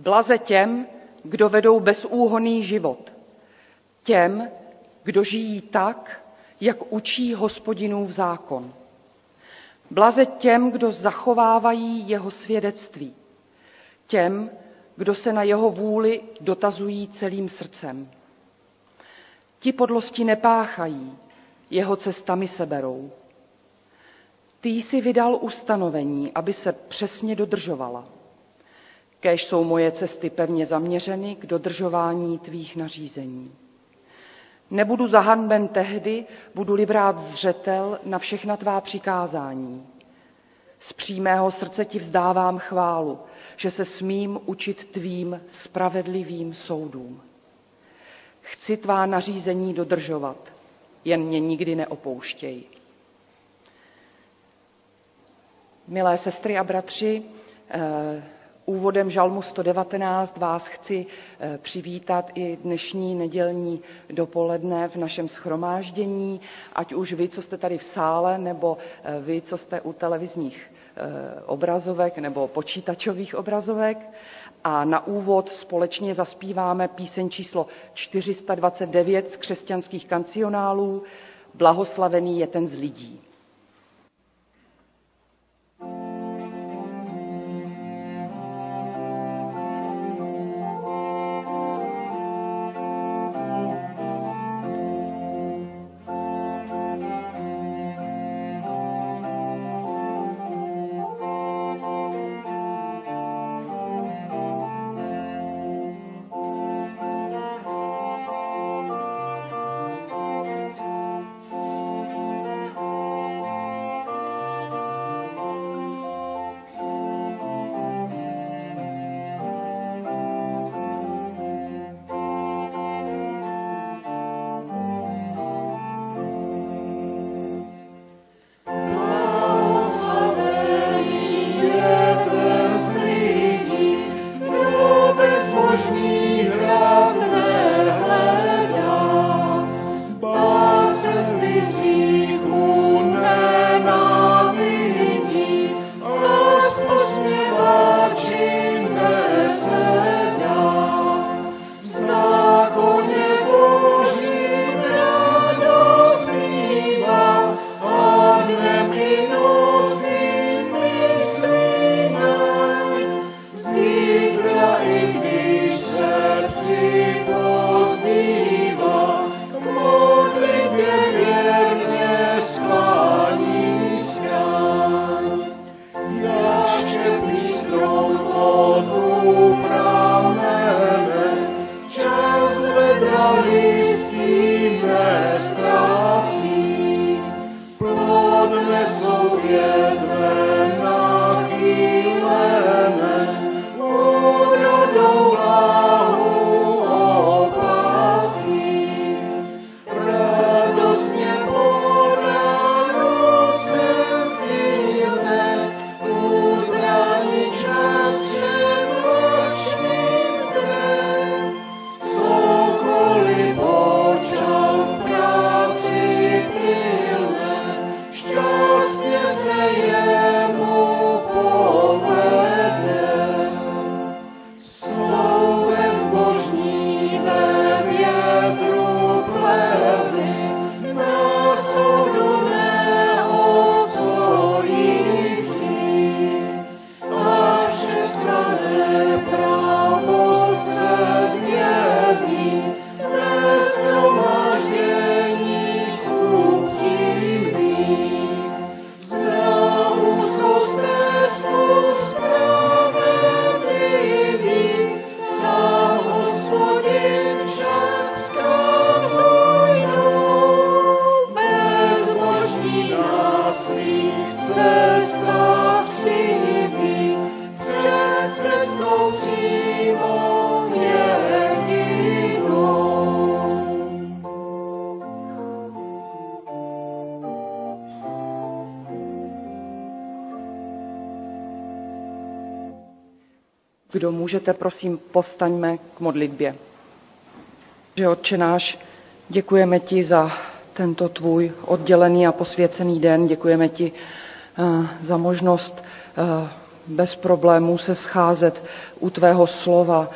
Blaze těm, kdo vedou bezúhonný život, těm, kdo žijí tak, jak učí hospodinův zákon. Blaze těm, kdo zachovávají jeho svědectví, těm, kdo se na jeho vůli dotazují celým srdcem. Ti podlosti nepáchají, jeho cestami se berou. Ty jsi vydal ustanovení, aby se přesně dodržovala. Kéž jsou moje cesty pevně zaměřeny k dodržování tvých nařízení. Nebudu zahanben tehdy, budu-li brát zřetel na všechna tvá přikázání. Z přímého srdce ti vzdávám chválu, že se smím učit tvým spravedlivým soudům. Chci tvá nařízení dodržovat, jen mě nikdy neopouštěj. Milé sestry a bratři, eh, Úvodem žalmu 119 vás chci eh, přivítat i dnešní nedělní dopoledne v našem schromáždění, ať už vy, co jste tady v sále, nebo eh, vy, co jste u televizních eh, obrazovek nebo počítačových obrazovek. A na úvod společně zaspíváme píseň číslo 429 z křesťanských kancionálů Blahoslavený je ten z lidí. glory. Kdo můžete, prosím, povstaňme k modlitbě. Že Otče náš, děkujeme ti za tento tvůj oddělený a posvěcený den, děkujeme ti uh, za možnost uh, bez problémů se scházet u tvého slova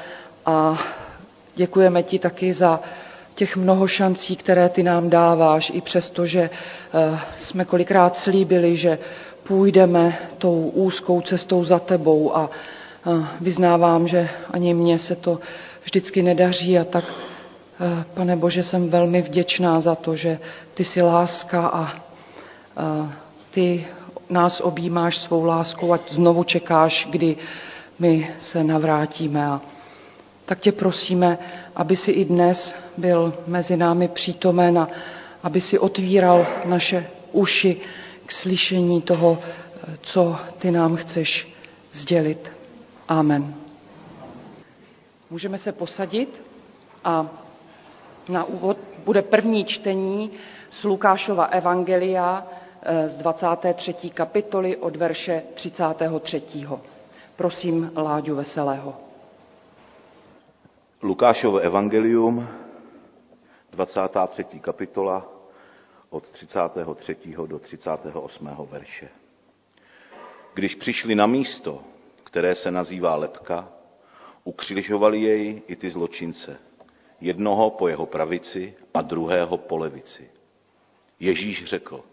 a děkujeme ti taky za těch mnoho šancí, které ty nám dáváš, i přesto, že eh, jsme kolikrát slíbili, že půjdeme tou úzkou cestou za tebou a vyznávám, že ani mně se to vždycky nedaří a tak, eh, pane Bože, jsem velmi vděčná za to, že ty jsi láska a ty nás objímáš svou láskou a znovu čekáš, kdy my se navrátíme. A tak tě prosíme, aby si i dnes byl mezi námi přítomen a aby si otvíral naše uši k slyšení toho, co ty nám chceš sdělit. Amen. Můžeme se posadit a na úvod bude první čtení z Lukášova Evangelia eh, z 23. kapitoly od verše 33. Prosím Láďu Veselého. Lukášovo Evangelium, 23. kapitola od 33. do 38. verše. Když přišli na místo, které se nazývá Lepka, ukřižovali jej i ty zločince, jednoho po jeho pravici a druhého po levici. Ježíš řekl,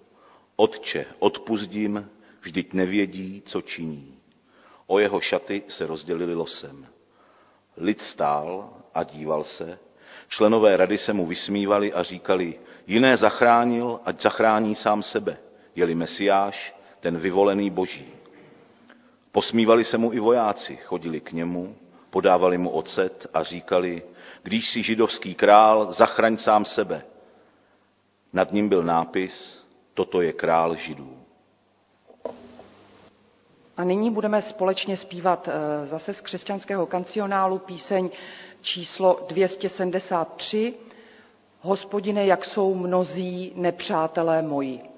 Otče, odpuzdím, vždyť nevědí, co činí. O jeho šaty se rozdělili losem. Lid stál a díval se, členové rady se mu vysmívali a říkali, jiné zachránil, ať zachrání sám sebe, jeli Mesiáš, ten vyvolený boží. Posmívali se mu i vojáci, chodili k němu, podávali mu ocet a říkali, když jsi židovský král, zachraň sám sebe. Nad ním byl nápis, toto je král židů. A nyní budeme společně zpívat eh, zase z křesťanského kancionálu píseň číslo 273 Hospodine, jak jsou mnozí nepřátelé moji.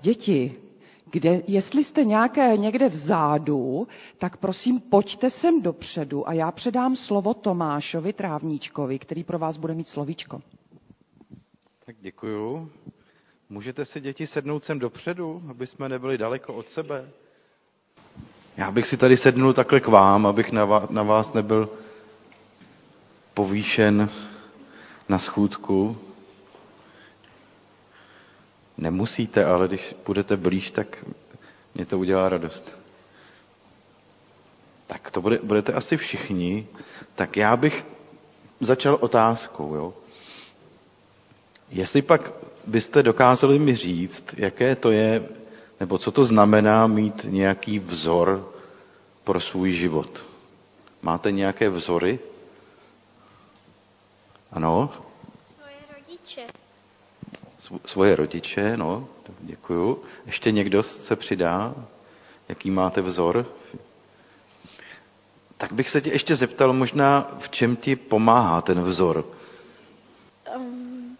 Děti, kde, jestli jste nějaké někde vzadu, tak prosím pojďte sem dopředu a já předám slovo Tomášovi Trávníčkovi, který pro vás bude mít slovíčko. Tak děkuju. Můžete si děti sednout sem dopředu, aby jsme nebyli daleko od sebe? Já bych si tady sednul takhle k vám, abych na vás nebyl povýšen na schůdku. Nemusíte, ale když budete blíž, tak mě to udělá radost. Tak to bude, budete asi všichni. Tak já bych začal otázkou. Jo? Jestli pak byste dokázali mi říct, jaké to je, nebo co to znamená mít nějaký vzor pro svůj život. Máte nějaké vzory? Ano? Svoje rodiče. Svoje rodiče, no, děkuju. Ještě někdo se přidá? Jaký máte vzor? Tak bych se tě ještě zeptal možná, v čem ti pomáhá ten vzor? Um,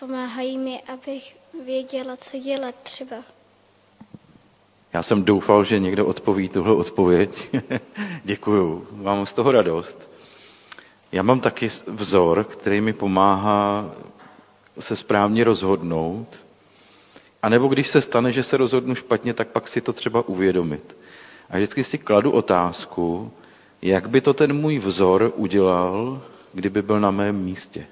pomáhají mi, abych věděla, co dělat třeba. Já jsem doufal, že někdo odpoví tuhle odpověď. Děkuju, mám z toho radost. Já mám taky vzor, který mi pomáhá se správně rozhodnout. A nebo když se stane, že se rozhodnu špatně, tak pak si to třeba uvědomit. A vždycky si kladu otázku, jak by to ten můj vzor udělal, kdyby byl na mém místě.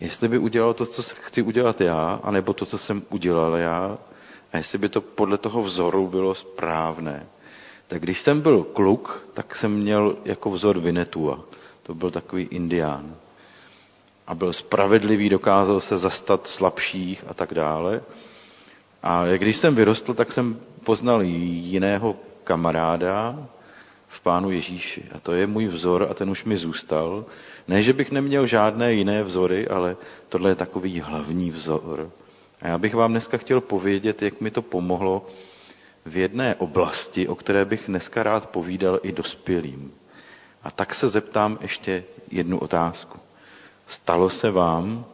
Jestli by udělal to, co chci udělat já, anebo to, co jsem udělal já, a jestli by to podle toho vzoru bylo správné. Tak když jsem byl kluk, tak jsem měl jako vzor Vinetua. To byl takový indián. A byl spravedlivý, dokázal se zastat slabších a tak dále. A když jsem vyrostl, tak jsem poznal jiného kamaráda v Pánu Ježíši. A to je můj vzor a ten už mi zůstal. Ne, že bych neměl žádné jiné vzory, ale tohle je takový hlavní vzor. A já bych vám dneska chtěl povědět, jak mi to pomohlo v jedné oblasti, o které bych dneska rád povídal i dospělým. A tak se zeptám ještě jednu otázku. Stalo se vám,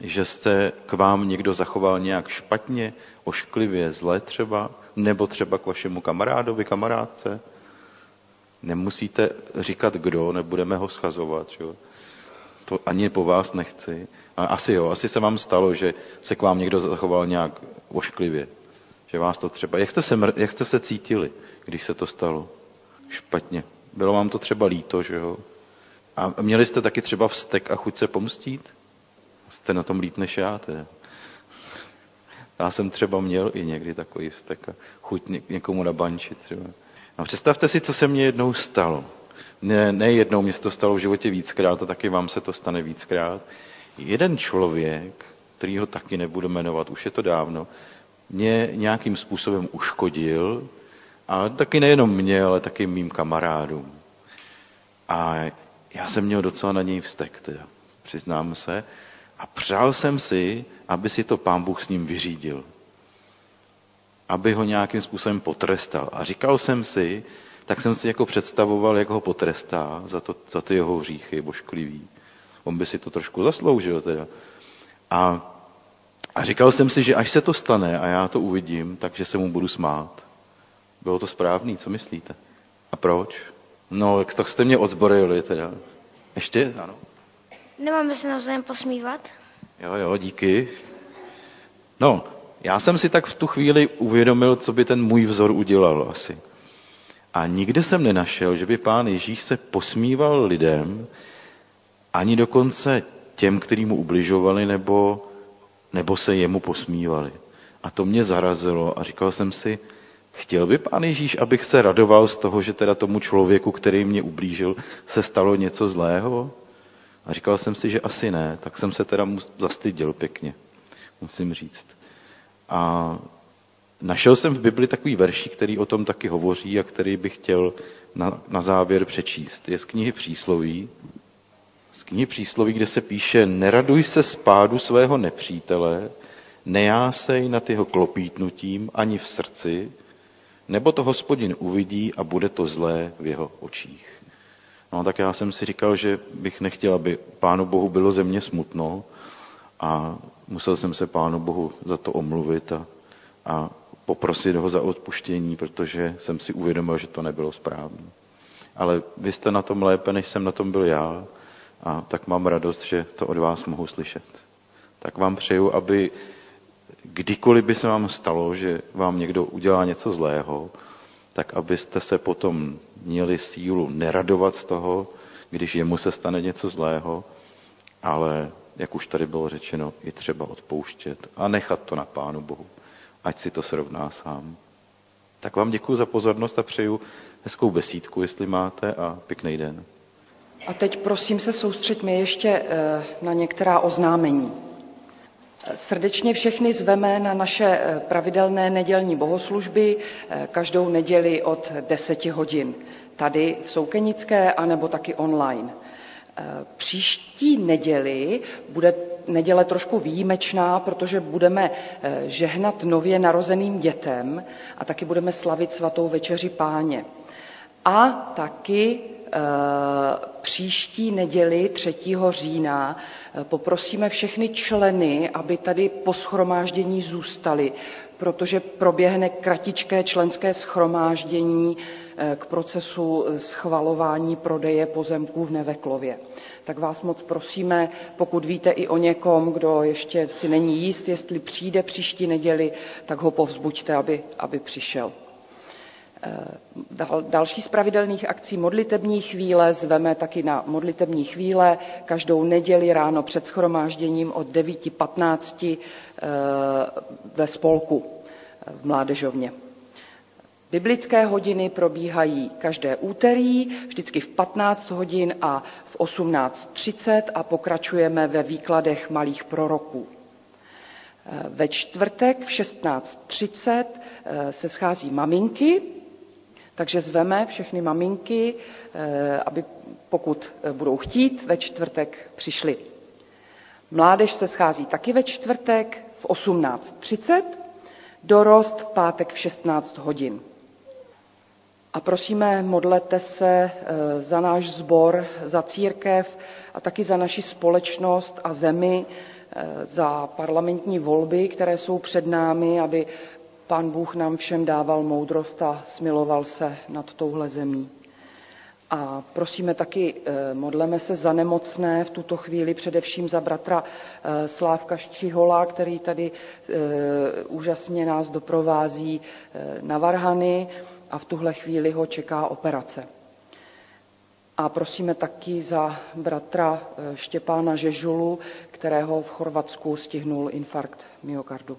že jste k vám někdo zachoval nějak špatně, ošklivě, zle třeba, nebo třeba k vašemu kamarádovi, kamarádce? Nemusíte říkat kdo, nebudeme ho schazovat. Že? To ani po vás nechci. A asi jo, asi se vám stalo, že se k vám někdo zachoval nějak ošklivě. Že vás to třeba... Jak jste se, jak jste se cítili, když se to stalo? Špatně. Bylo vám to třeba líto, že jo? A měli jste taky třeba vztek a chuť se pomstít? Jste na tom líp než já teda. Já jsem třeba měl i někdy takový vztek a chuť někomu nabančit třeba. No představte si, co se mně jednou stalo. Ne, ne jednou mě se to stalo v životě víckrát, a taky vám se to stane víckrát. Jeden člověk, který ho taky nebudu jmenovat, už je to dávno, mě nějakým způsobem uškodil, a taky nejenom mě, ale taky mým kamarádům. A já jsem měl docela na něj vztek, teda, přiznám se, a přál jsem si, aby si to pán Bůh s ním vyřídil. Aby ho nějakým způsobem potrestal. A říkal jsem si, tak jsem si jako představoval, jak ho potrestá za, to, za ty jeho hříchy bošklivý. On by si to trošku zasloužil teda. A, a říkal jsem si, že až se to stane a já to uvidím, takže se mu budu smát. Bylo to správný, co myslíte? A proč? No, jak to jste mě odzborili teda. Ještě? Ano. Nemáme se navzájem posmívat? Jo, jo, díky. No, já jsem si tak v tu chvíli uvědomil, co by ten můj vzor udělal asi. A nikde jsem nenašel, že by pán Ježíš se posmíval lidem, ani dokonce těm, kteří mu ubližovali, nebo, nebo se jemu posmívali. A to mě zarazilo a říkal jsem si, chtěl by pán Ježíš, abych se radoval z toho, že teda tomu člověku, který mě ublížil, se stalo něco zlého? A říkal jsem si, že asi ne, tak jsem se teda zastyděl pěkně, musím říct. A našel jsem v Bibli takový verší, který o tom taky hovoří a který bych chtěl na, na závěr přečíst. Je z knihy Přísloví, z knihy Přísloví, kde se píše Neraduj se spádu svého nepřítele, nejásej nad jeho klopítnutím ani v srdci, nebo to hospodin uvidí a bude to zlé v jeho očích. No tak já jsem si říkal, že bych nechtěl, aby Pánu Bohu bylo ze mě smutno a musel jsem se Pánu Bohu za to omluvit a, a poprosit ho za odpuštění, protože jsem si uvědomil, že to nebylo správné. Ale vy jste na tom lépe, než jsem na tom byl já A tak mám radost, že to od vás mohu slyšet. Tak vám přeju, aby kdykoliv by se vám stalo, že vám někdo udělá něco zlého, tak abyste se potom měli sílu neradovat z toho, když jemu se stane něco zlého, ale, jak už tady bylo řečeno, i třeba odpouštět a nechat to na Pánu Bohu, ať si to srovná sám. Tak vám děkuji za pozornost a přeju hezkou besídku, jestli máte, a pěkný den. A teď prosím se soustřeďme ještě eh, na některá oznámení. Srdečně všechny zveme na naše eh, pravidelné nedělní bohoslužby eh, každou neděli od 10 hodin. Tady v Soukenické, anebo taky online. Příští neděli bude neděle trošku výjimečná, protože budeme žehnat nově narozeným dětem a taky budeme slavit svatou večeři páně. A taky Eh, příští neděli 3. října eh, poprosíme všechny členy, aby tady po schromáždění zůstali, protože proběhne kratičké členské schromáždění eh, k procesu schvalování prodeje pozemků v Neveklově. Tak vás moc prosíme, pokud víte i o někom, kdo ještě si není jíst, jestli přijde příští neděli, tak ho povzbuďte, aby, aby přišel. Eh, další z pravidelných akcí modlitební chvíle zveme taky na modlitební chvíle každou neděli ráno před schromážděním od 9.15 eh, ve spolku eh, v Mládežovně. Biblické hodiny probíhají každé úterý, vždycky v 15 hodin a v 18.30 a pokračujeme ve výkladech malých proroků. Ve čtvrtek v 16.30 se schází maminky takže zveme všechny maminky, eh, aby pokud budou chtít, ve čtvrtek přišli. Mládež se schází taky ve čtvrtek v 18.30, dorost v pátek v 16 hodin. A prosíme, modlete se eh, za náš sbor, za církev a taky za naši společnost a zemi, eh, za parlamentní volby, které jsou před námi, aby Pán Bůh nám všem dával moudrost a smiloval se nad touhle zemí. A prosíme taky, eh, modleme se za nemocné v tuto chvíli, především za bratra eh, Slávka Ščihola, který tady eh, úžasně nás doprovází na Varhany a v tuhle chvíli ho čeká operace. A prosíme taky za bratra Štěpána Žežulu, kterého v Chorvatsku stihnul infarkt myokardu.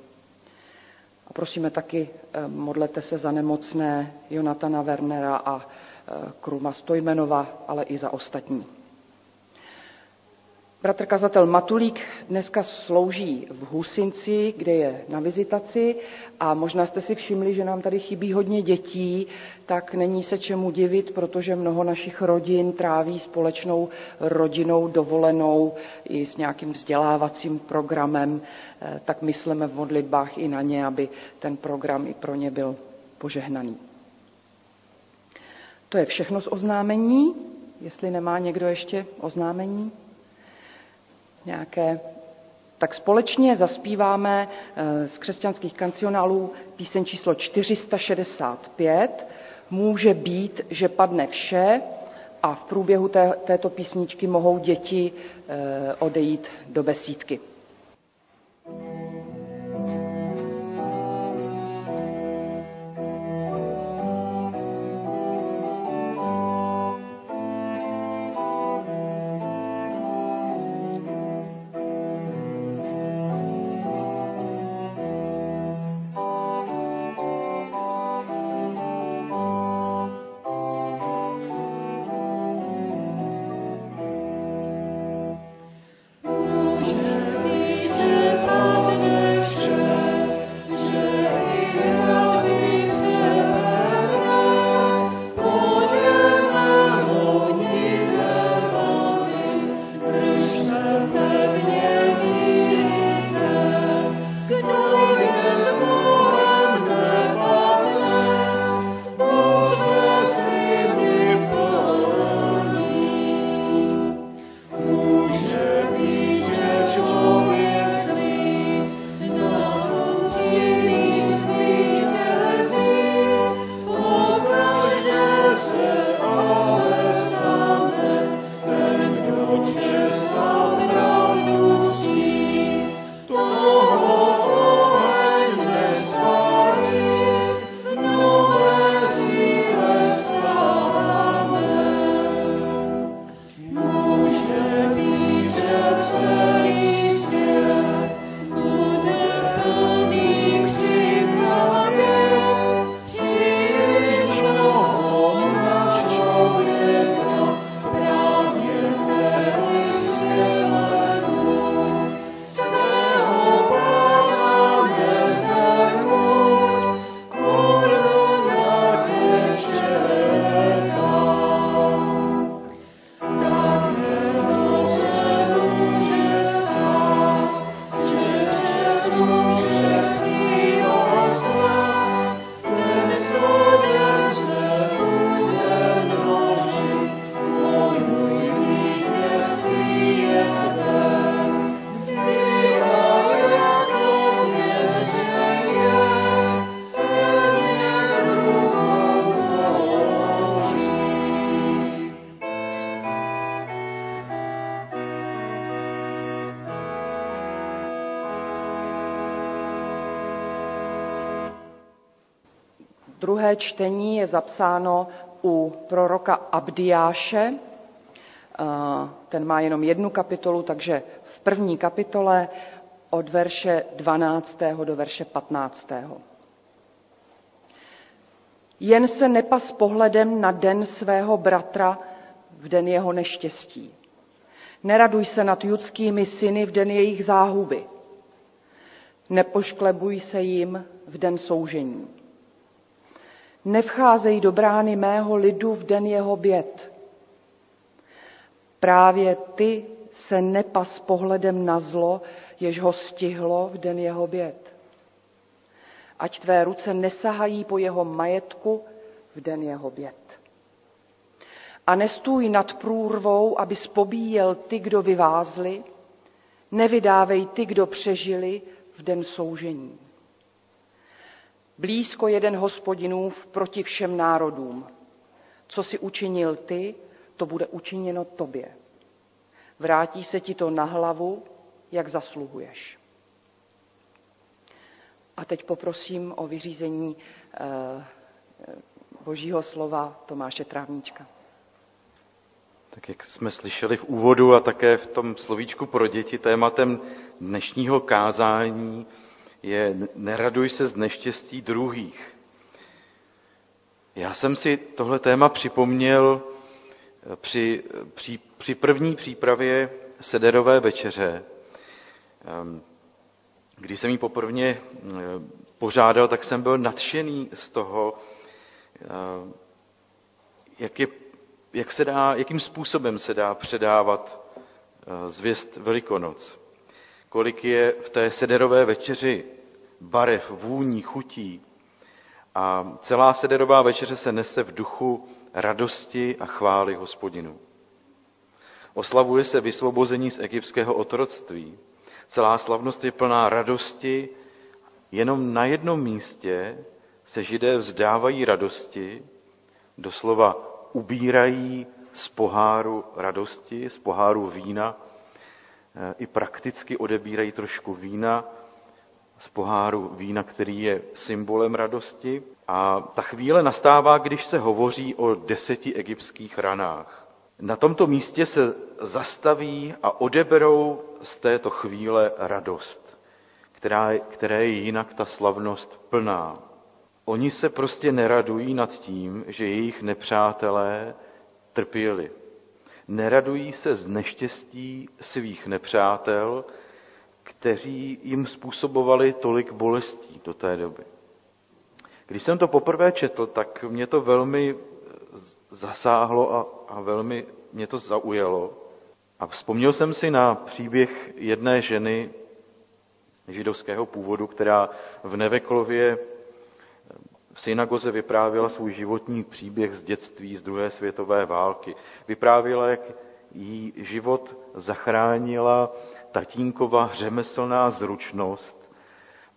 A prosíme taky, eh, modlete se za nemocné Jonatana Wernera a eh, Kruma Stojmenova, ale i za ostatní. Bratr kazatel Matulík dneska slouží v Husinci, kde je na vizitaci a možná jste si všimli, že nám tady chybí hodně dětí, tak není se čemu divit, protože mnoho našich rodin tráví společnou rodinou dovolenou i s nějakým vzdělávacím programem, eh, tak myslíme v modlitbách i na ně, aby ten program i pro ně byl požehnaný. To je všechno z oznámení. Jestli nemá někdo ještě oznámení nějaké tak společně zaspíváme eh, z křesťanských kancionálů píseň číslo 465. Může být, že padne vše a v průběhu té, této písničky mohou děti eh, odejít do besídky. Druhé čtení je zapsáno u proroka Abdiáše. Ten má jenom jednu kapitolu, takže v první kapitole od verše 12. do verše 15. Jen se nepas pohledem na den svého bratra v den jeho neštěstí. Neraduj se nad judskými syny v den jejich záhuby. Nepošklebuj se jim v den soužení. Nevcházej do brány mého lidu v den jeho běd. Právě ty se nepas pohledem na zlo, jež ho stihlo v den jeho běd. Ať tvé ruce nesahají po jeho majetku v den jeho běd. A nestůj nad průrvou, aby spobíjel ty, kdo vyvázli, nevydávej ty, kdo přežili v den soužení. Blízko jeden hospodinův proti všem národům. Co si učinil ty, to bude učiněno tobě. Vrátí se ti to na hlavu, jak zasluhuješ. A teď poprosím o vyřízení eh, božího slova Tomáše Trávníčka. Tak jak jsme slyšeli v úvodu a také v tom slovíčku pro děti, tématem dnešního kázání je neraduj se z neštěstí druhých. Já jsem si tohle téma připomněl při, při, při první přípravě sederové večeře. Ehm, když jsem ji poprvně eh, pořádal, tak jsem byl nadšený z toho, eh, jak, je, jak se dá, jakým způsobem se dá předávat eh, zvěst Velikonoc. Kolik je v té sederové večeři barev, vůní, chutí. A celá sederová večeře se nese v duchu radosti a chvály hospodinu. Oslavuje se vysvobození z egyptského otroctví. Celá slavnost je plná radosti. Jenom na jednom místě se židé vzdávají radosti, doslova ubírají z poháru radosti, z poháru vína, i prakticky odebírají trošku vína z poháru vína, který je symbolem radosti. A ta chvíle nastává, když se hovoří o deseti egyptských ranách. Na tomto místě se zastaví a odeberou z této chvíle radost, která, které je jinak ta slavnost plná. Oni se prostě neradují nad tím, že jejich nepřátelé trpěli. Neradují se z neštěstí svých nepřátel, kteří jim způsobovali tolik bolestí do té doby. Když jsem to poprvé četl, tak mě to velmi zasáhlo a, a velmi mě to zaujalo. A vzpomněl jsem si na příběh jedné ženy židovského původu, která v Neveklově v synagoze vyprávěla svůj životní příběh z dětství z druhé světové války. Vyprávěla, jak jí život zachránila tatínkova řemeslná zručnost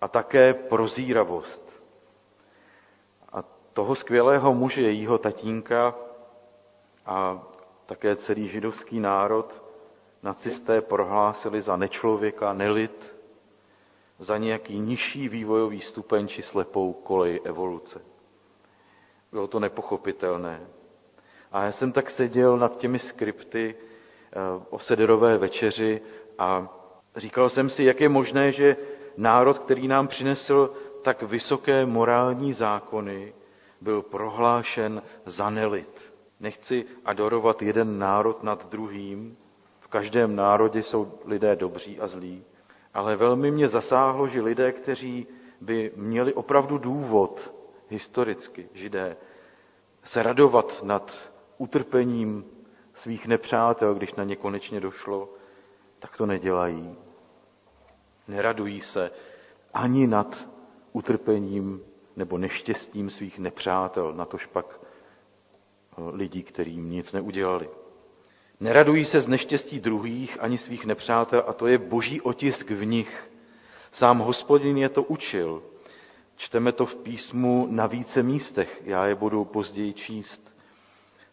a také prozíravost. A toho skvělého muže, jejího tatínka a také celý židovský národ nacisté prohlásili za nečlověka, nelid, za nějaký nižší vývojový stupeň či slepou kolej evoluce. Bylo to nepochopitelné. A já jsem tak seděl nad těmi skripty eh, o sederové večeři a říkal jsem si, jak je možné, že národ, který nám přinesl tak vysoké morální zákony, byl prohlášen za nelit. Nechci adorovat jeden národ nad druhým. V každém národě jsou lidé dobří a zlí. Ale velmi mě zasáhlo, že lidé, kteří by měli opravdu důvod historicky, židé, se radovat nad utrpením svých nepřátel, když na ně konečně došlo, tak to nedělají. Neradují se ani nad utrpením nebo neštěstím svých nepřátel, na tož pak eh, lidí, kterým nic neudělali. Neradují se z neštěstí druhých ani svých nepřátel a to je boží otisk v nich. Sám hospodin je to učil. Čteme to v písmu na více místech, já je budu později číst.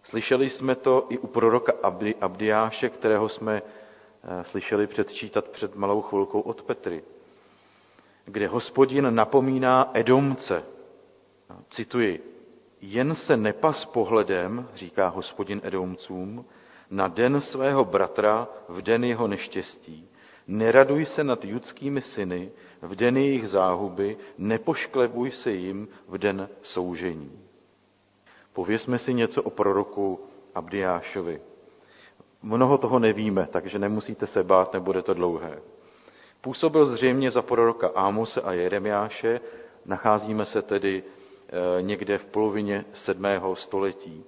Slyšeli jsme to i u proroka Abdiáše, kterého jsme Eh, slyšeli předčítat před malou chvilkou od Petry, kde hospodin napomíná Edomce, Cituji, jen se nepas pohledem, říká hospodin Edomcům, na den svého bratra v den jeho neštěstí. Neraduj se nad judskými syny v den jejich záhuby, nepošklebuj se jim v den soužení. Povězme si něco o proroku Abdiášovi. Mnoho toho nevíme, takže nemusíte se bát, nebude to dlouhé. Působil zřejmě za proroka Ámose a Jeremiáše, nacházíme se tedy eh, někde v polovině sedmého století.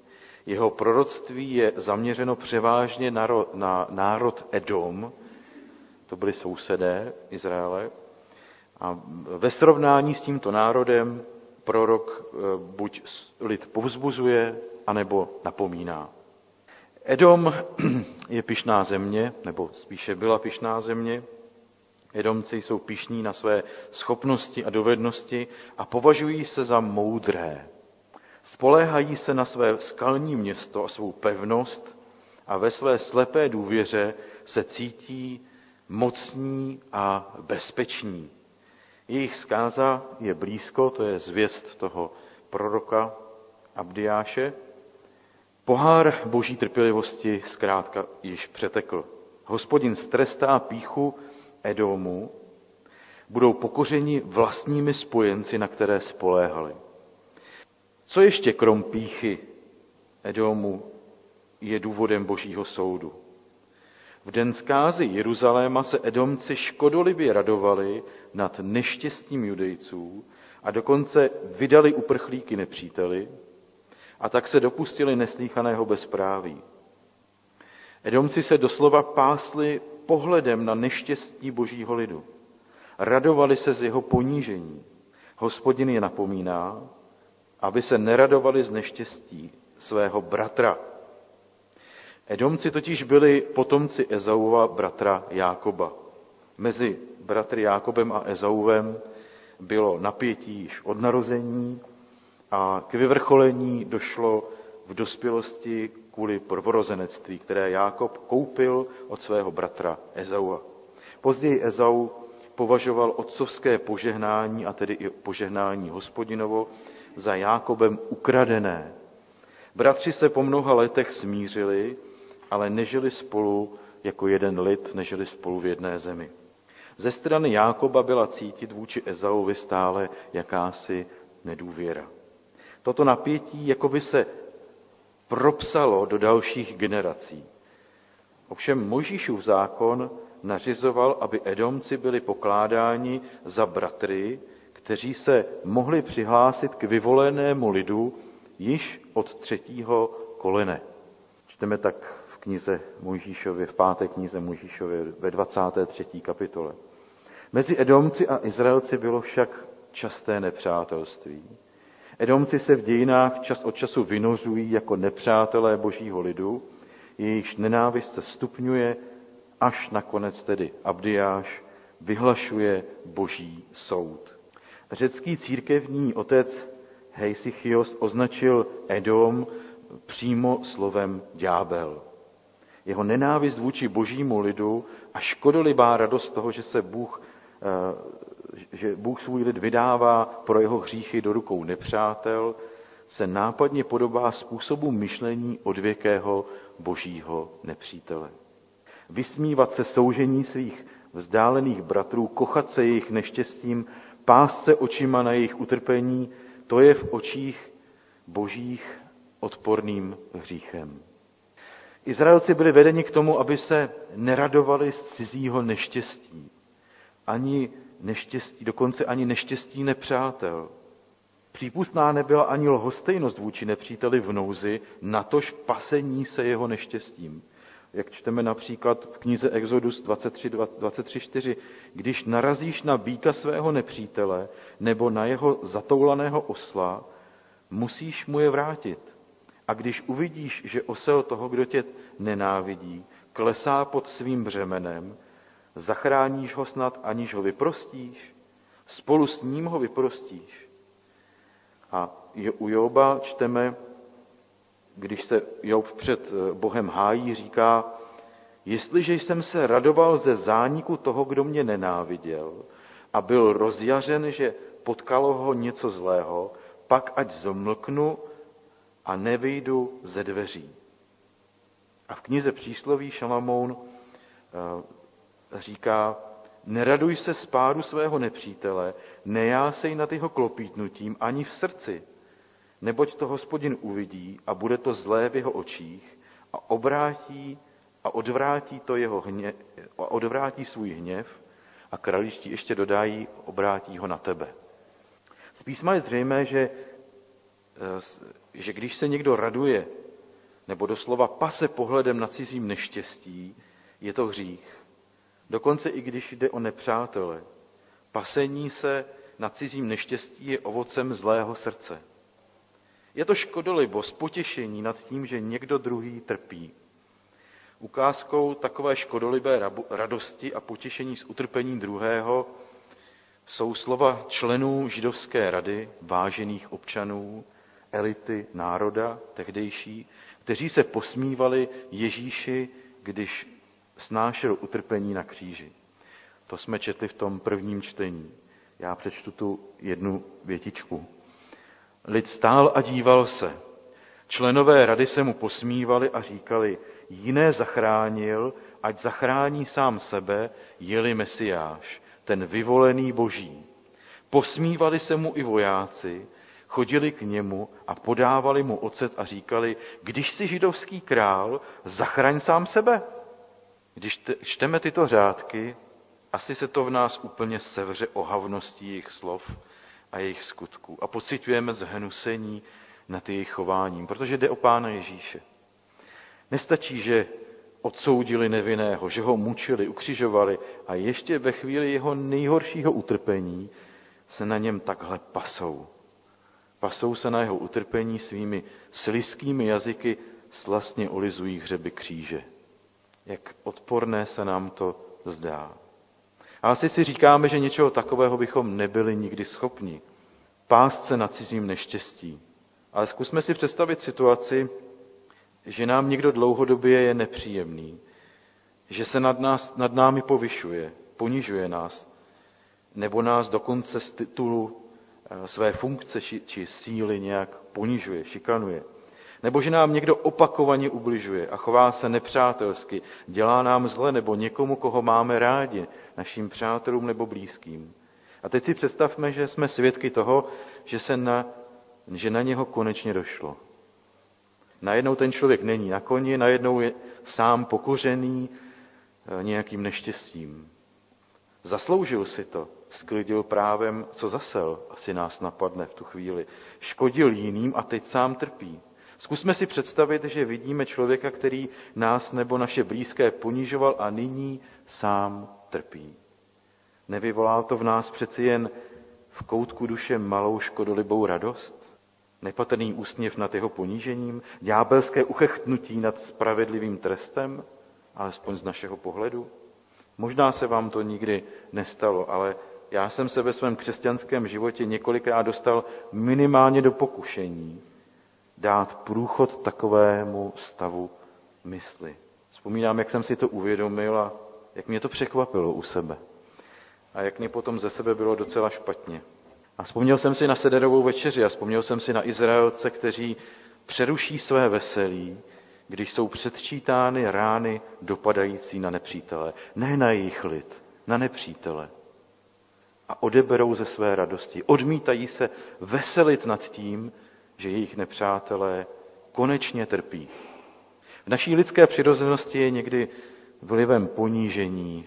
Jeho proroctví je zaměřeno převážně na, na národ Edom, to byli sousedé Izraele, a ve srovnání s tímto národem prorok eh, buď lid povzbuzuje, anebo napomíná. Edom je pišná země, nebo spíše byla pišná země. Edomci jsou pišní na své schopnosti a dovednosti a považují se za moudré. Spoléhají se na své skalní město a svou pevnost a ve své slepé důvěře se cítí mocní a bezpeční. Jejich zkáza je blízko, to je zvěst toho proroka Abdiáše. Pohár boží trpělivosti zkrátka již přetekl. Hospodin strestá píchu Edomu, budou pokořeni vlastními spojenci, na které spoléhali. Co ještě krom píchy Edomu je důvodem božího soudu? V den zkázy Jeruzaléma se Edomci škodolivě radovali nad neštěstím judejců a dokonce vydali uprchlíky nepříteli a tak se dopustili neslíchaného bezpráví. Edomci se doslova pásli pohledem na neštěstí božího lidu. Radovali se z jeho ponížení. Hospodin je napomíná, aby se neradovali z neštěstí svého bratra, Edomci totiž byli potomci Ezauva bratra Jákoba. Mezi bratry Jákobem a Ezauvem bylo napětí již od narození a k vyvrcholení došlo v dospělosti kvůli prvorozenectví, které Jákob koupil od svého bratra Ezaua. Později Ezau považoval otcovské požehnání, a tedy i požehnání hospodinovo, za Jákobem ukradené. Bratři se po mnoha letech smířili ale nežili spolu jako jeden lid, nežili spolu v jedné zemi. Ze strany Jákoba byla cítit vůči Ezauvi stále jakási nedůvěra. Toto napětí jako by se propsalo do dalších generací. Ovšem Možíšův zákon nařizoval, aby Edomci byli pokládáni za bratry, kteří se mohli přihlásit k vyvolenému lidu již od třetího kolene. Čteme tak knize Mojžíšově, v páté knize Mojžíšově ve 23. kapitole. Mezi Edomci a Izraelci bylo však časté nepřátelství. Edomci se v dějinách čas od času vynořují jako nepřátelé božího lidu, jejichž nenávist se stupňuje, až nakonec tedy Abdiáš vyhlašuje boží soud. Řecký církevní otec Heisichios označil Edom přímo slovem ďábel jeho nenávist vůči božímu lidu a škodolibá radost toho, že se Bůh, eh, že Bůh svůj lid vydává pro jeho hříchy do rukou nepřátel, se nápadně podobá způsobu myšlení odvěkého božího nepřítele. Vysmívat se soužení svých vzdálených bratrů, kochat se jejich neštěstím, pást se očima na jejich utrpení, to je v očích božích odporným hříchem. Izraelci byli vedeni k tomu, aby se neradovali z cizího neštěstí. Ani neštěstí, dokonce ani neštěstí nepřátel. Přípustná nebyla ani lhostejnost vůči nepříteli v nouzi, natož pasení se jeho neštěstím. Jak čteme například v knize Exodus 23.4, když narazíš na býka svého nepřítele nebo na jeho zatoulaného osla, musíš mu je vrátit. A když uvidíš, že osel toho, kdo tě nenávidí, klesá pod svým břemenem, zachráníš ho snad, aniž ho vyprostíš? Spolu s ním ho vyprostíš. A u Joba čteme, když se Job před eh, Bohem hájí, říká, jestliže jsem se radoval ze zániku toho, kdo mě nenáviděl a byl rozjařen, že potkalo ho něco zlého, pak ať zomlknu a nevyjdu ze dveří. A v knize přísloví Šalamoun eh, říká, neraduj se z pádu svého nepřítele, nejásej nad jeho klopítnutím ani v srdci, neboť to hospodin uvidí a bude to zlé v jeho očích a obrátí a odvrátí to jeho hně, a odvrátí svůj hněv a kraličtí ještě dodají, obrátí ho na tebe. Z písma je zřejmé, že, eh, že když se někdo raduje nebo doslova pase pohledem na cizím neštěstí, je to hřích. Dokonce i když jde o nepřátele. Pasení se na cizím neštěstí je ovocem zlého srdce. Je to škodolibost, potěšení nad tím, že někdo druhý trpí. Ukázkou takové škodolibé radosti a potěšení z utrpení druhého jsou slova členů židovské rady, vážených občanů, elity národa tehdejší, kteří se posmívali Ježíši, když snášel utrpení na kříži. To jsme četli v tom prvním čtení. Já přečtu tu jednu větičku. Lid stál a díval se. Členové rady se mu posmívali a říkali, jiné zachránil, ať zachrání sám sebe, jeli Mesiáš, ten vyvolený boží. Posmívali se mu i vojáci, chodili k němu a podávali mu ocet a říkali, když jsi židovský král, zachraň sám sebe. Když čteme tyto řádky, asi se to v nás úplně sevře ohavností jejich slov a jejich skutků a pocitujeme zhnusení nad jejich chováním, protože jde o Pána Ježíše. Nestačí, že odsoudili nevinného, že ho mučili, ukřižovali a ještě ve chvíli jeho nejhoršího utrpení se na něm takhle pasou. Pasou se na jeho utrpení svými sliskými jazyky, slastně olizují hřeby kříže. Jak odporné se nám to zdá. A asi si říkáme, že něčeho takového bychom nebyli nikdy schopni. Pást se na cizím neštěstí. Ale zkusme si představit situaci, že nám někdo dlouhodobě je nepříjemný, že se nad, nás, nad námi povyšuje, ponižuje nás, nebo nás dokonce z titulu eh, své funkce či, či síly nějak ponižuje, šikanuje. Nebo že nám někdo opakovaně ubližuje a chová se nepřátelsky, dělá nám zle nebo někomu, koho máme rádi, našim přátelům nebo blízkým. A teď si představme, že jsme svědky toho, že, se na, že na něho konečně došlo. Najednou ten člověk není na koni, najednou je sám pokořený eh, nějakým neštěstím. Zasloužil si to, sklidil právem, co zasel, asi nás napadne v tu chvíli. Škodil jiným a teď sám trpí. Zkusme si představit, že vidíme člověka, který nás nebo naše blízké ponižoval a nyní sám trpí. Nevyvolá to v nás přeci jen v koutku duše malou škodolibou radost? Nepatrný úsměv nad jeho ponížením? Ďábelské uchechtnutí nad spravedlivým trestem? Alespoň z našeho pohledu? Možná se vám to nikdy nestalo, ale já jsem se ve svém křesťanském životě několikrát dostal minimálně do pokušení dát průchod takovému stavu mysli. Vzpomínám, jak jsem si to uvědomil a jak mě to překvapilo u sebe. A jak mě potom ze sebe bylo docela špatně. A vzpomněl jsem si na sederovou večeři a vzpomněl jsem si na Izraelce, kteří přeruší své veselí, když jsou předčítány rány dopadající na nepřítele. Ne na jejich lid, na nepřítele. A odeberou ze své radosti. Odmítají se veselit nad tím, že jejich nepřátelé konečně trpí. V naší lidské přirozenosti je někdy vlivem ponížení.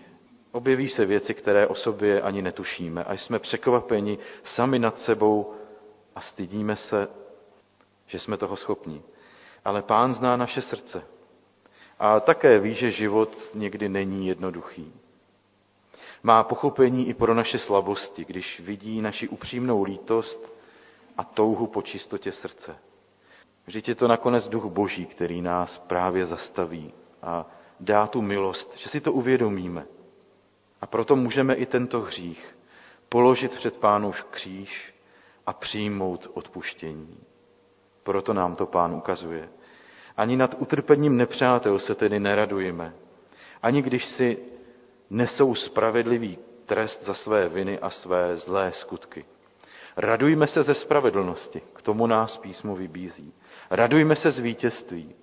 Objeví se věci, které o sobě ani netušíme a jsme překvapeni sami nad sebou a stydíme se, že jsme toho schopni. Ale pán zná naše srdce a také ví, že život někdy není jednoduchý. Má pochopení i pro naše slabosti, když vidí naši upřímnou lítost a touhu po čistotě srdce. Vždyť je to nakonec duch Boží, který nás právě zastaví a dá tu milost, že si to uvědomíme. A proto můžeme i tento hřích položit před Pánův kříž a přijmout odpuštění. Proto nám to Pán ukazuje. Ani nad utrpením nepřátel se tedy neradujeme. Ani když si nesou spravedlivý trest za své viny a své zlé skutky. Radujme se ze spravedlnosti, k tomu nás písmo vybízí. Radujme se z vítězství,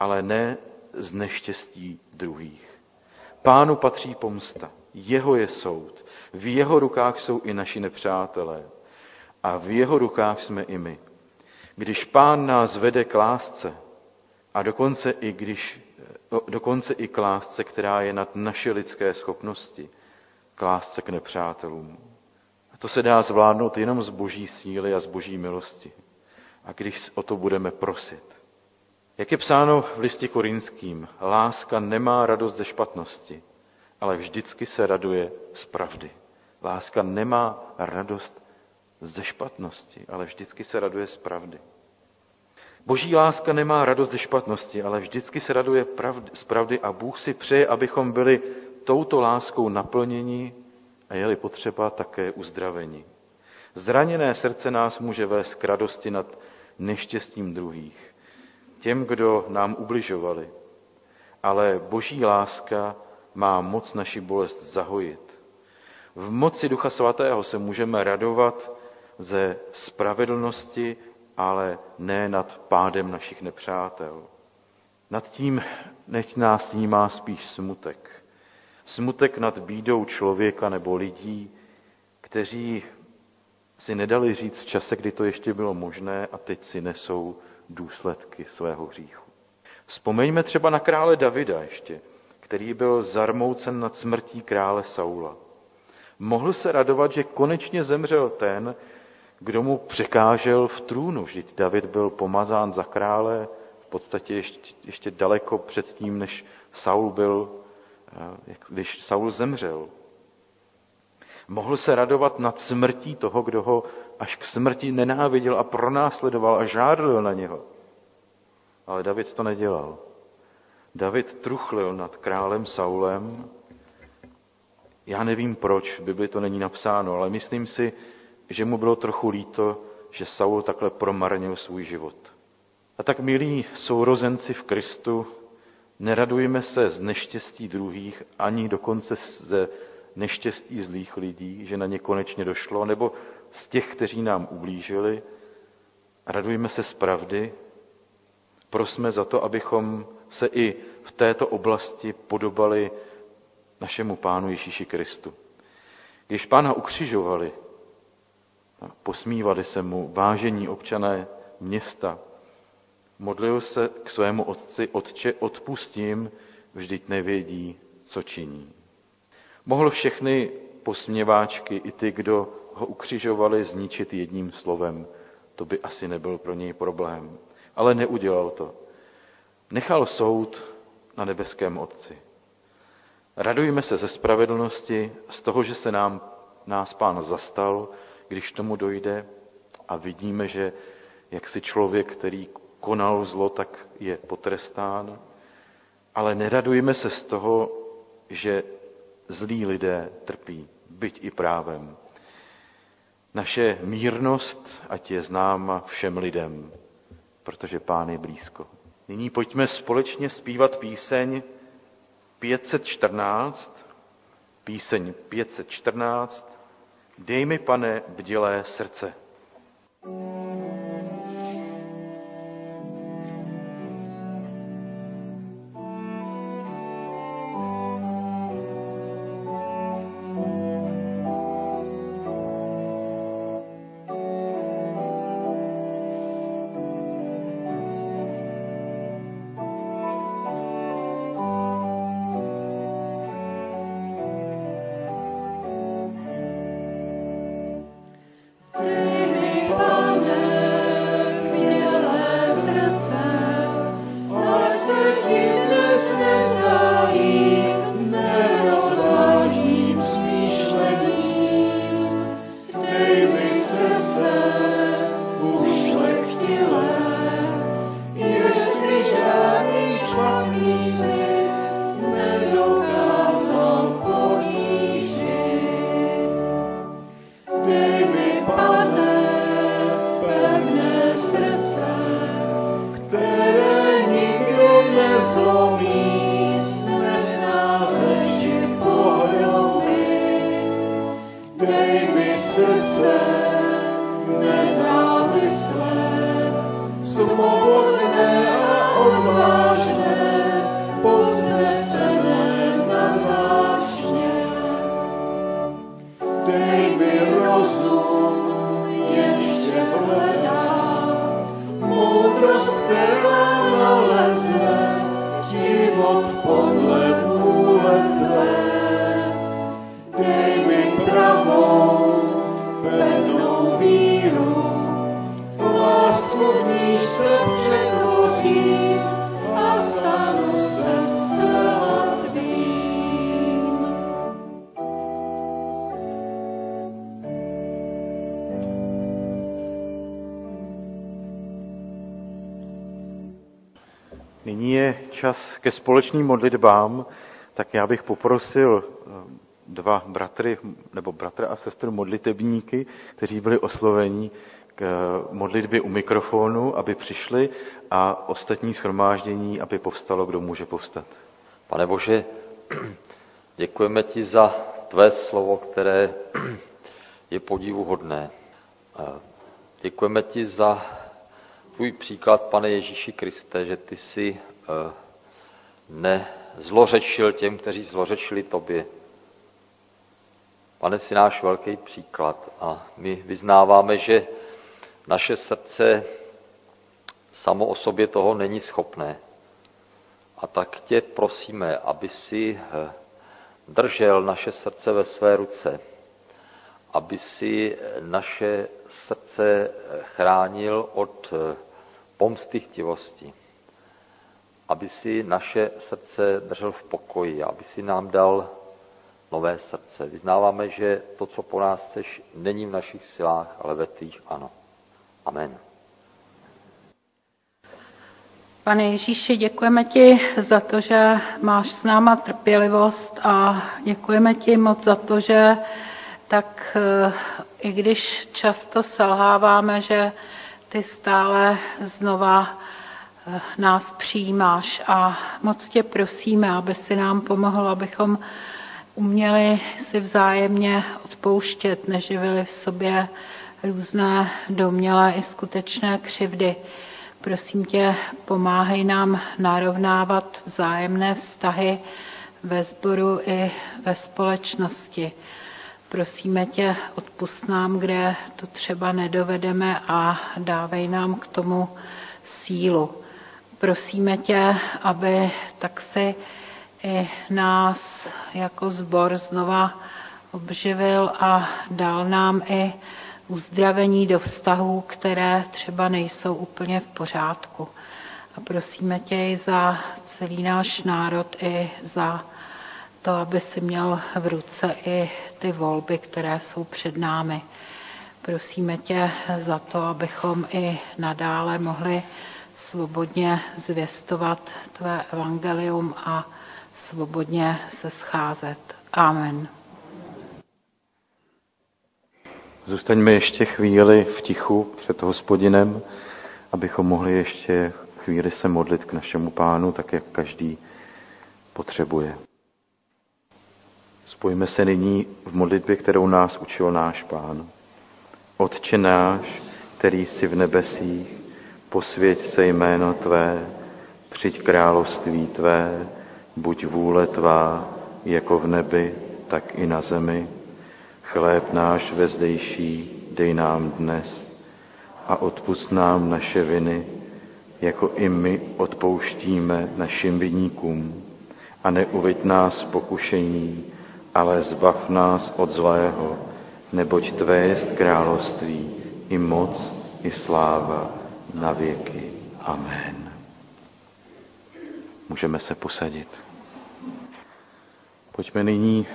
ale ne z neštěstí druhých. Pánu patří pomsta, jeho je soud, v jeho rukách jsou i naši nepřátelé a v jeho rukách jsme i my. Když pán nás vede k lásce, a dokonce i, když, dokonce i k lásce, která je nad naše lidské schopnosti, k lásce k nepřátelům. To se dá zvládnout jenom z boží síly a z boží milosti. A když o to budeme prosit. Jak je psáno v listě korinským, láska nemá radost ze špatnosti, ale vždycky se raduje z pravdy. Láska nemá radost ze špatnosti, ale vždycky se raduje z pravdy. Boží láska nemá radost ze špatnosti, ale vždycky se raduje pravdy, z pravdy a Bůh si přeje, abychom byli touto láskou naplněni a jeli potřeba také uzdraveni. Zraněné srdce nás může vést k radosti nad neštěstím druhých, těm, kdo nám ubližovali. Ale boží láska má moc naši bolest zahojit. V moci Ducha Svatého se můžeme radovat ze spravedlnosti ale ne nad pádem našich nepřátel. Nad tím, než nás má spíš smutek. Smutek nad bídou člověka nebo lidí, kteří si nedali říct v čase, kdy to ještě bylo možné a teď si nesou důsledky svého hříchu. Vzpomeňme třeba na krále Davida ještě, který byl zarmoucen nad smrtí krále Saula. Mohl se radovat, že konečně zemřel ten, kdo mu překážel v trůnu. Vždyť David byl pomazán za krále v podstatě ještě, ještě daleko před tím, než Saul byl, když Saul zemřel. Mohl se radovat nad smrtí toho, kdo ho až k smrti nenáviděl a pronásledoval a žádlil na něho. Ale David to nedělal. David truchlil nad králem Saulem. Já nevím proč, v Bibli to není napsáno, ale myslím si, že mu bylo trochu líto, že Saul takhle promarnil svůj život. A tak, milí sourozenci v Kristu, neradujme se z neštěstí druhých, ani dokonce ze neštěstí zlých lidí, že na ně konečně došlo, nebo z těch, kteří nám ublížili. Radujme se z pravdy, prosme za to, abychom se i v této oblasti podobali našemu Pánu Ježíši Kristu. Když Pána ukřižovali, Posmívali se mu vážení občané města. Modlil se k svému otci, otče, odpustím, vždyť nevědí, co činí. Mohl všechny posměváčky i ty, kdo ho ukřižovali, zničit jedním slovem. To by asi nebyl pro něj problém. Ale neudělal to. Nechal soud na nebeském Otci. Radujme se ze spravedlnosti, z toho, že se nám, nás Pán zastal, když tomu dojde a vidíme, že jak si člověk, který konal zlo, tak je potrestán, ale neradujeme se z toho, že zlí lidé trpí, byť i právem. Naše mírnost, ať je známa všem lidem, protože Pán je blízko. Nyní pojďme společně zpívat píseň 514, píseň 514, Dej mi, pane, bdělé srdce. Dej mi ke společným modlitbám, tak já bych poprosil eh, dva bratry, nebo bratra a sestru modlitebníky, kteří byli osloveni k modlitbě u mikrofonu, aby přišli a ostatní schromáždění, aby povstalo, kdo může povstat. Pane Bože, děkujeme ti za tvé slovo, které je podivuhodné. Děkujeme ti za tvůj příklad, pane Ježíši Kriste, že ty jsi eh, nezlořečil těm, kteří zlořečili tobě. Pane, jsi náš velký příklad a my vyznáváme, že naše srdce samo o sobě toho není schopné. A tak tě prosíme, aby si eh, držel naše srdce ve své ruce, aby si naše srdce chránil od eh, pomsty chtivosti, aby si naše srdce držel v pokoji, aby si nám dal nové srdce. Vyznáváme, že to, co po nás chceš, není v našich silách, ale ve tvých ano. Amen. Pane Ježíši, děkujeme ti za to, že máš s náma trpělivost a děkujeme ti moc za to, že tak eh, i když často selháváme, že ty stále znova nás přijímáš a moc tě prosíme, aby si nám pomohl, abychom uměli si vzájemně odpouštět, neživili v sobě různé domělé i skutečné křivdy. Prosím tě, pomáhej nám narovnávat vzájemné vztahy ve sboru i ve společnosti. Prosíme tě, odpust nám, kde to třeba nedovedeme a dávej nám k tomu sílu. Prosíme tě, aby tak si i nás jako zbor znova obživil a dal nám i uzdravení do vztahů, které třeba nejsou úplně v pořádku. A prosíme tě i za celý náš národ, i za to, aby si měl v ruce i ty volby, které jsou před námi. Prosíme tě za to, abychom i nadále mohli svobodně zvěstovat tvé evangelium a svobodně se scházet. Amen. Zůstaňme ještě chvíli v tichu před hospodinem, abychom mohli ještě chvíli se modlit k našemu pánu, tak jak každý potřebuje. Spojíme se nyní v modlitbě, kterou nás učil náš Pán. Otče náš, který jsi v nebesích, posvěť se jméno Tvé, přijď království Tvé, buď vůle Tvá, jako v nebi, tak i na zemi. Chléb náš vezdejší dej nám dnes a odpust nám naše viny, jako i my odpouštíme našim viníkům. A neuveď nás pokušení, ale zbav nás od zlého, neboť Tvé jest království, i moc, i sláva na věky. Amen. Můžeme se posadit. Pojďme nyní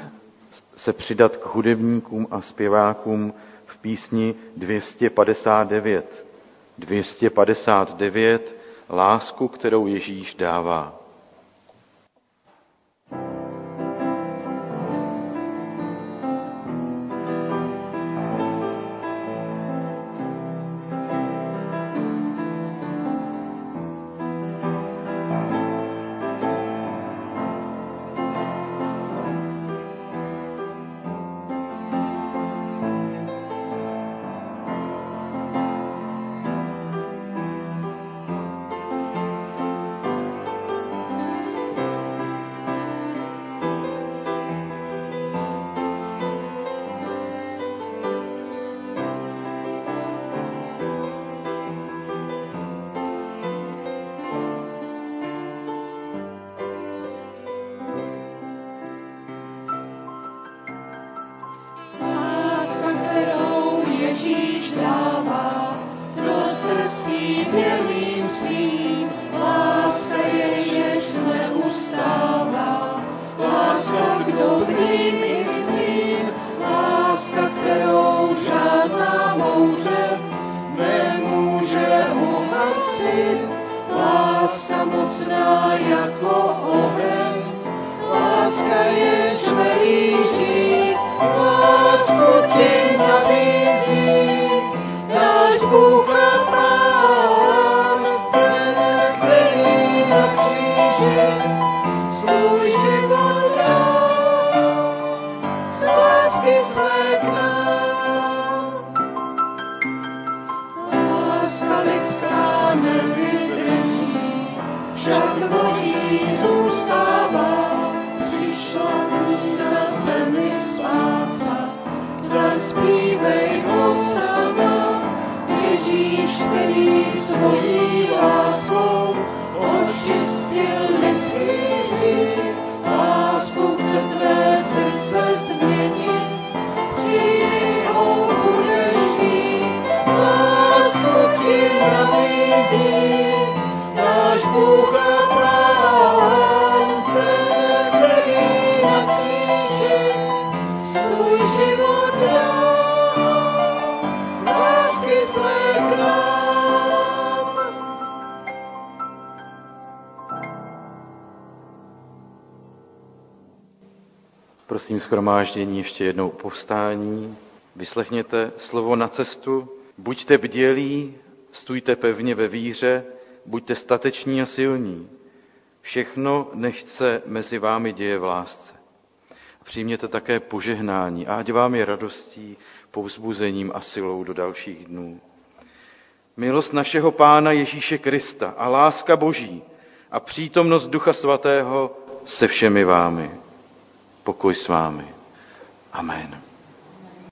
se přidat k hudebníkům a zpěvákům v písni 259. 259. Lásku, kterou Ježíš dává. lásky své k nám. Láska lidská nevydrží, boží zůstává, přišla ní na zemi spása. Zaspívej ho sama, Ježíš, který svojí láskou Prosím schromáždění ještě jednou povstání. Vyslechněte slovo na cestu. Buďte bdělí, stůjte pevně ve víře, buďte stateční a silní. Všechno nechce mezi vámi děje v lásce. Přijměte také požehnání, ať vám je radostí, povzbuzením a silou do dalších dnů. Milost našeho Pána Ježíše Krista a láska Boží a přítomnost Ducha Svatého se všemi vámi. Pokoj s vámi. Amen.